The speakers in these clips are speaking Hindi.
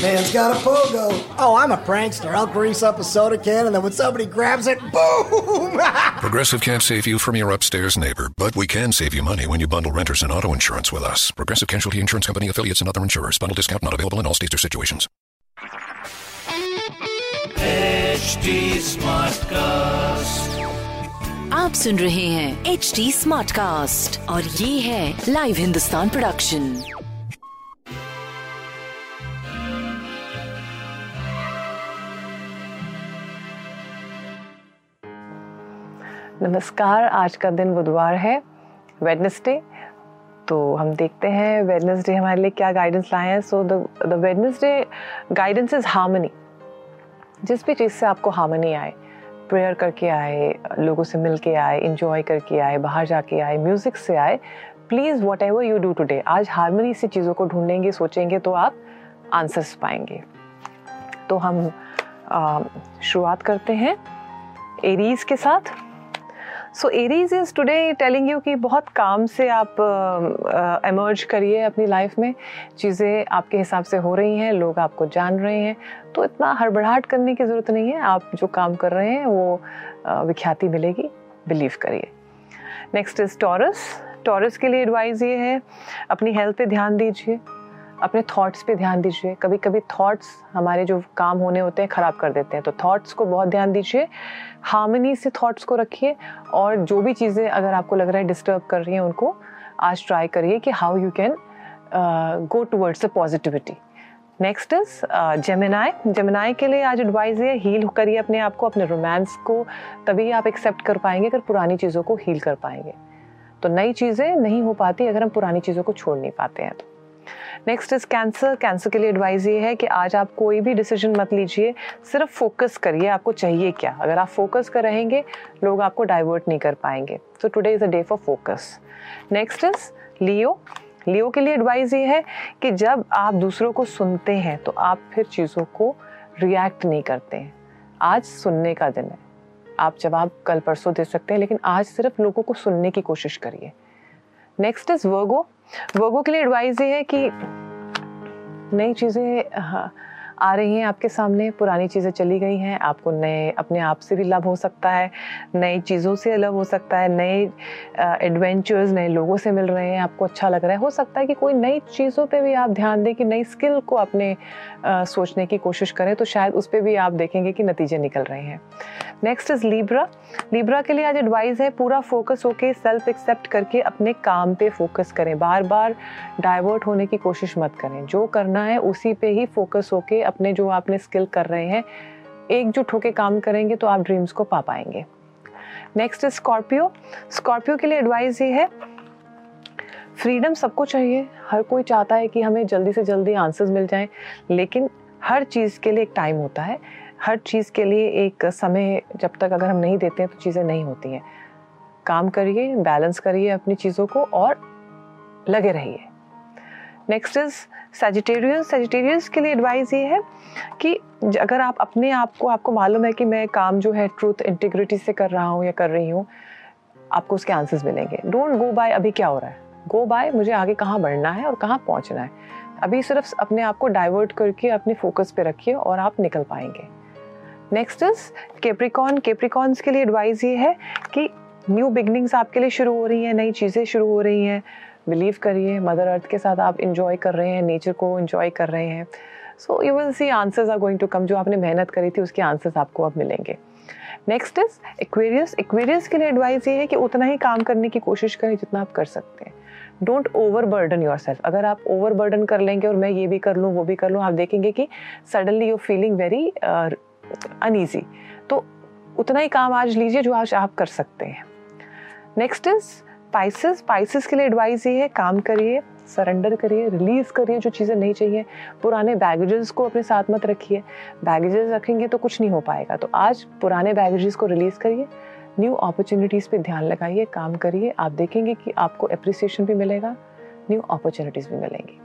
Man's got a pogo. Oh, I'm a prankster. I'll grease up a soda can and then when somebody grabs it, boom! Progressive can't save you from your upstairs neighbor, but we can save you money when you bundle renters and auto insurance with us. Progressive Casualty Insurance Company affiliates and other insurers. Bundle discount not available in all states or situations. HD Smartcast. आप सुन रहे हैं एच डी स्मार्ट कास्ट और ये है लाइव हिंदुस्तान प्रोडक्शन नमस्कार, आज का दिन बुधवार है वेडनेसडे तो हम देखते हैं वेडनेसडे हमारे लिए क्या गाइडेंस लाए हैं। So the Wednesday guidance is harmony जिस भी चीज़ से आपको हार्मनी आए प्रेयर करके आए, लोगों से मिल के आए इंजॉय करके आए, बाहर जाके आए म्यूज़िक से आए please whatever you do today आज हारमोनी से चीज़ों को ढूंढेंगे, सोचेंगे तो आप आंसर्स पाएँगे। तो हम शुरुआत करते हैं एरीज के साथ। So Aries is today telling you कि बहुत काम से आप एमर्ज uh, करिए अपनी लाइफ में। चीज़ें आपके हिसाब से हो रही हैं लोग आपको जान रहे हैं। तो इतना हड़बड़ाहट करने की ज़रूरत नहीं है। आप जो काम कर रहे हैं वो uh, विख्याति मिलेगी। बिलीव करिए। नेक्स्ट इज़ टॉरस टॉरस के लिए एडवाइस ये है अपनी हेल्थ पे ध्यान दीजिए। अपने थॉट्स पे ध्यान दीजिए। कभी कभी थॉट्स हमारे जो काम होने होते हैं, ख़राब कर देते हैं। तो थॉट्स को बहुत ध्यान दीजिए। हार्मनी से थॉट्स को रखिए और जो भी चीज़ें अगर आपको लग रहा है डिस्टर्ब कर रही हैं उनको, आज ट्राई करिए कि how you can go towards a positivity next is Gemini Gemini के लिए आज एडवाइज़ है हील करिए अपने आप को, अपने रोमांस को। तभी आप एक्सेप्ट कर पाएँगे अगर पुरानी चीज़ों को हील कर पाएँगे। तो नई चीज़ें नहीं हो पाती अगर हम पुरानी चीज़ों को छोड़ नहीं पाते हैं। तो नेक्स्ट इज़ कैंसर कैंसर के लिए एडवाइस ये है कि आज आप कोई भी डिसीज़न मत लीजिए। सिर्फ़ फोकस करिए आपको चाहिए क्या। अगर आप फोकस कर रहेंगे, लोग आपको डाइवर्ट नहीं कर पाएँगे। So today is a day for focus next is Leo Leo के लिए एडवाइस ये है कि जब आप दूसरों को सुनते हैं तो आप फिर चीज़ों को रिएक्ट नहीं करते। हैं आज सुनने का दिन है। आप जवाब कल परसों दे सकते हैं, लेकिन आज सिर्फ़ लोगों को सुनने की कोशिश करिए। नेक्स्ट इज़ वर्गो वर्गो के लिए एडवाइस ये है कि नई चीज़ें हाँ, आ रही हैं आपके सामने पुरानी चीज़ें चली गई हैं आपको नए अपने आप से भी लाभ हो सकता है नई चीज़ों से अलग हो सकता है नए एडवेंचर्स नए लोगों से मिल रहे हैं आपको अच्छा लग रहा है। हो सकता है कि कोई नई चीज़ों पर भी आप ध्यान दें कि नई स्किल को अपने आ, सोचने की कोशिश करें तो शायद उस पर भी आप देखेंगे कि नतीजे निकल रहे हैं। नेक्स्ट इज़ लीब्रा लीब्रा के लिए आज एडवाइस है पूरा फोकस होके सेल्फ एक्सेप्ट करके अपने काम पे फोकस करें। बार बार डाइवर्ट होने की कोशिश मत करें। जो करना है उसी पे ही फोकस होके अपने जो आपने स्किल कर रहे हैं एक एकजुट होके काम करेंगे तो आप ड्रीम्स को पा पाएँगे। नेक्स्ट इज़ स्कॉर्पियो स्कॉर्पियो के लिए एडवाइस ये है फ्रीडम सबको चाहिए। हर कोई चाहता है कि हमें जल्दी से जल्दी आंसर्स मिल जाएँ, लेकिन हर चीज़ के लिए एक टाइम होता है। हर चीज़ के लिए एक समय जब तक अगर हम नहीं देते हैं तो चीज़ें नहीं होती हैं। काम करिए बैलेंस करिए अपनी चीज़ों को और लगे रहिए। नेक्स्ट इज़ सेजिटेरियस सेजिटेरियस के लिए एडवाइस ये है कि अगर आप अपने आप को, आपको मालूम है कि मैं काम जो है ट्रूथ इंटीग्रिटी से कर रहा हूँ या कर रही हूँ, आपको उसके आंसर्स मिलेंगे। डोंट गो बाय अभी क्या हो रहा है। गो बाय मुझे आगे कहाँ बढ़ना है और कहाँ पहुँचना है। अभी सिर्फ़ अपने आप को डाइवर्ट करके, अपने फोकस पे रखिए और आप निकल पाएँगे। नेक्स्ट इज़ केप्रिकॉन केप्रिकॉन्स के लिए एडवाइस ये है कि न्यू बिगनिंग्स आपके लिए शुरू हो रही हैं, नई चीज़ें शुरू हो रही हैं। बिलीव करिए, मदर अर्थ के साथ आप इंजॉय कर रहे हैं नेचर को इंजॉय कर रहे हैं। So you will see answers are going to come जो आपने मेहनत करी थी, उसके आंसर्स आपको अब मिलेंगे। नेक्स्ट इज़ एक्वेरियस एक्वेरियस के लिए एडवाइस ये है कि उतना ही काम करने की कोशिश करें जितना आप कर सकते हैं। Don't over burden yourself अगर आप ओवर बर्डन कर लेंगे और मैं ये भी कर लूँ, वो भी कर लूँ, आप देखेंगे कि suddenly you feeling very uneasy तो उतना ही काम आज लीजिए जो आज आप कर सकते हैं। नेक्स्ट इज़ स्पाइसेस स्पाइसेस के लिए एडवाइस ये है काम करिए सरेंडर करिए रिलीज़ करिए जो चीज़ें नहीं चाहिए। पुराने बैगेजेस को अपने साथ मत रखिए। बैगेजेस रखेंगे तो कुछ नहीं हो पाएगा। तो आज पुराने बैगेजेस को रिलीज़ करिए। न्यू अपॉर्चुनिटीज़ पे ध्यान लगाइए काम करिए। आप देखेंगे कि आपको अप्रिसिएशन भी मिलेगा न्यू अपॉर्चुनिटीज़ भी मिलेंगी।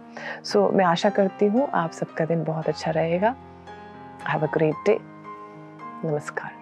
सो so, मैं आशा करती हूँ आप सबका दिन बहुत अच्छा रहेगा। हैव अ ग्रेट डे नमस्कार।